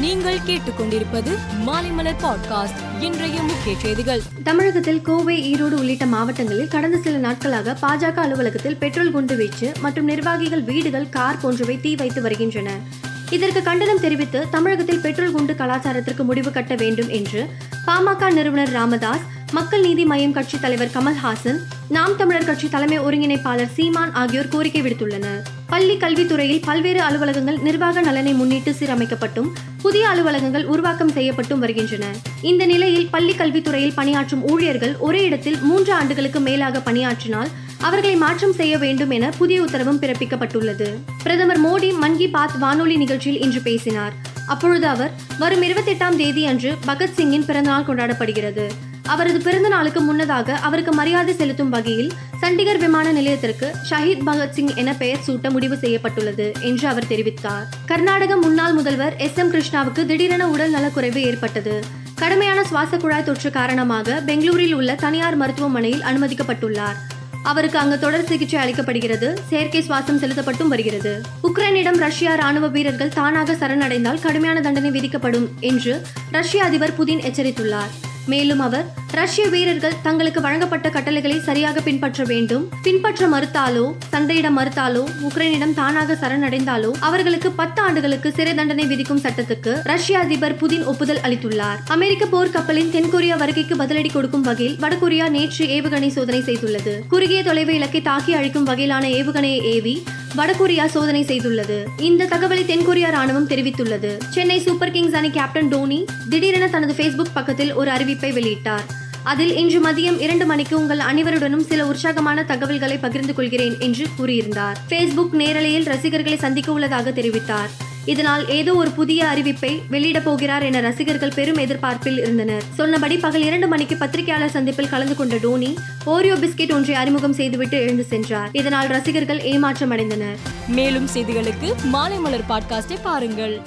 நீங்கள் கேட்டுக்கொண்டிருப்பது மாலைமலர் பாட்காஸ்ட். இன்றைய முக்கிய செய்திகள். தமிழகத்தில் கோவை ஈரோடு உள்ளிட்ட மாவட்டங்களில் கடந்த சில நாட்களாக பாஜக அலுவலகத்தில் பெட்ரோல் குண்டு வீச்சு மற்றும் நிர்வாகிகள் வீடுகள் கார் போன்றவை தீ வைத்து வருகின்றன. இதற்கு கண்டனம் தெரிவித்து தமிழகத்தில் பெட்ரோல் குண்டு கலாச்சாரத்திற்கு முடிவு கட்ட வேண்டும் என்று பாமக நிறுவனர் ராமதாஸ் மக்கள் நீதி மய்யம் கட்சி தலைவர் கமல்ஹாசன் நாம் தமிழர் கட்சி தலைமை ஒருங்கிணைப்பாளர் சீமான் ஆகியோர் கோரிக்கை விடுத்துள்ளனர். பள்ளி கல்வித்துறையில் பல்வேறு அலுவலகங்கள் நிர்வாக நலனை முன்னிட்டு சீரமைக்கப்பட்டும் புதிய அலுவலகங்கள் உருவாக்கம் செய்யப்பட்டும் வருகின்றன. இந்த நிலையில் பள்ளி கல்வித்துறையில் பணியாற்றும் ஊழியர்கள் ஒரே இடத்தில் மூன்று ஆண்டுகளுக்கு மேலாக பணியாற்றினால் அவர்களை மாற்றம் செய்ய வேண்டும் என புதிய உத்தரவும் பிறப்பிக்கப்பட்டுள்ளது. பிரதமர் மோடி மன் கி பாத் வானொலி நிகழ்ச்சியில் இன்று பேசினார். அப்பொழுது அவர் வரும் இருபத்தி எட்டாம் தேதி அன்று பகத்சிங்கின் பிறந்தநாள் கொண்டாடப்படுகிறது. அவரது பிறந்த நாளுக்கு முன்னதாக அவருக்கு மரியாதை செலுத்தும் வகையில் சண்டிகர் விமான நிலையத்திற்கு ஷஹீத் பகத்சிங் என பெயர் சூட்ட முடிவு செய்யப்பட்டுள்ளது என்று அவர் தெரிவித்தார். கர்நாடக முன்னாள் முதல்வர் எஸ் எம் கிருஷ்ணாவுக்கு திடீரென உடல் நலக்குறைவு ஏற்பட்டது. கடுமையான சுவாச குழாய் தொற்று காரணமாக பெங்களூரில் உள்ள தனியார் மருத்துவமனையில் அனுமதிக்கப்பட்டுள்ளார். அவருக்கு அங்கு தொடர் சிகிச்சை அளிக்கப்படுகிறது. செயற்கை சுவாசம் செலுத்தப்பட்டும் வருகிறது. உக்ரைனிடம் ரஷ்யா ராணுவ வீரர்கள் தானாக சரணடைந்தால் கடுமையான தண்டனை விதிக்கப்படும் என்று ரஷ்ய அதிபர் புதின் எச்சரித்துள்ளார். மேலும் அவர் ரஷ்ய வீரர்கள் தங்களுக்கு வழங்கப்பட்ட கட்டளைகளை சரியாக பின்பற்ற வேண்டும். பின்பற்ற மறுத்தாலோ சண்டையிட மறுத்தாலோ உக்ரைனிடம் தானாக சரணடைந்தாலோ அவர்களுக்கு பத்து ஆண்டுகளுக்கு சிறை தண்டனை விதிக்கும் சட்டத்துக்கு ரஷ்ய அதிபர் புதின் ஒப்புதல் அளித்துள்ளார். அமெரிக்க போர் கப்பலின் தென்கொரியா வருகைக்கு பதிலடி கொடுக்கும் வகையில் வடகொரியா நேற்று ஏவுகணை சோதனை செய்துள்ளது. குறுகிய தொலைவு இலக்கை தாக்கி அழிக்கும் வகையிலான ஏவுகணையை ஏவி வடகொரியா சோதனை செய்துள்ளது. இந்த தகவலை தென்கொரியா ராணுவம் தெரிவித்துள்ளது. சென்னை சூப்பர் கிங்ஸ் அணி கேப்டன் டோனி திடீரென தனது ஃபேஸ்புக் பக்கத்தில் ஒரு அறிவிப்பை வெளியிட்டார். அதில் இன்று மதியம் இரண்டு மணிக்கு உங்கள் அனைவருடனும் சில உற்சாகமான தகவல்களை பகிர்ந்து கொள்கிறேன் என்று கூறியிருந்தார். ஃபேஸ்புக் நேரலையில் ரசிகர்களை சந்திக்க உள்ளதாக தெரிவித்தார். இதனால் ஏதோ ஒரு புதிய அறிவிப்பை வெளியிடப் போகிறார் என ரசிகர்கள் பெரும் எதிர்பார்ப்பில் இருந்தனர். சொன்னபடி பகல் இரண்டு மணிக்கு பத்திரிகையாளர் சந்திப்பில் கலந்து கொண்ட டோனி ஓரியோ பிஸ்கெட் ஒன்றை அறிமுகம் செய்துவிட்டு எழுந்து சென்றார். இதனால் ரசிகர்கள் ஏமாற்றம் அடைந்தனர் மேலும் செய்திகளுக்கு மாலைமலர் பாட்காஸ்டை பாருங்கள்.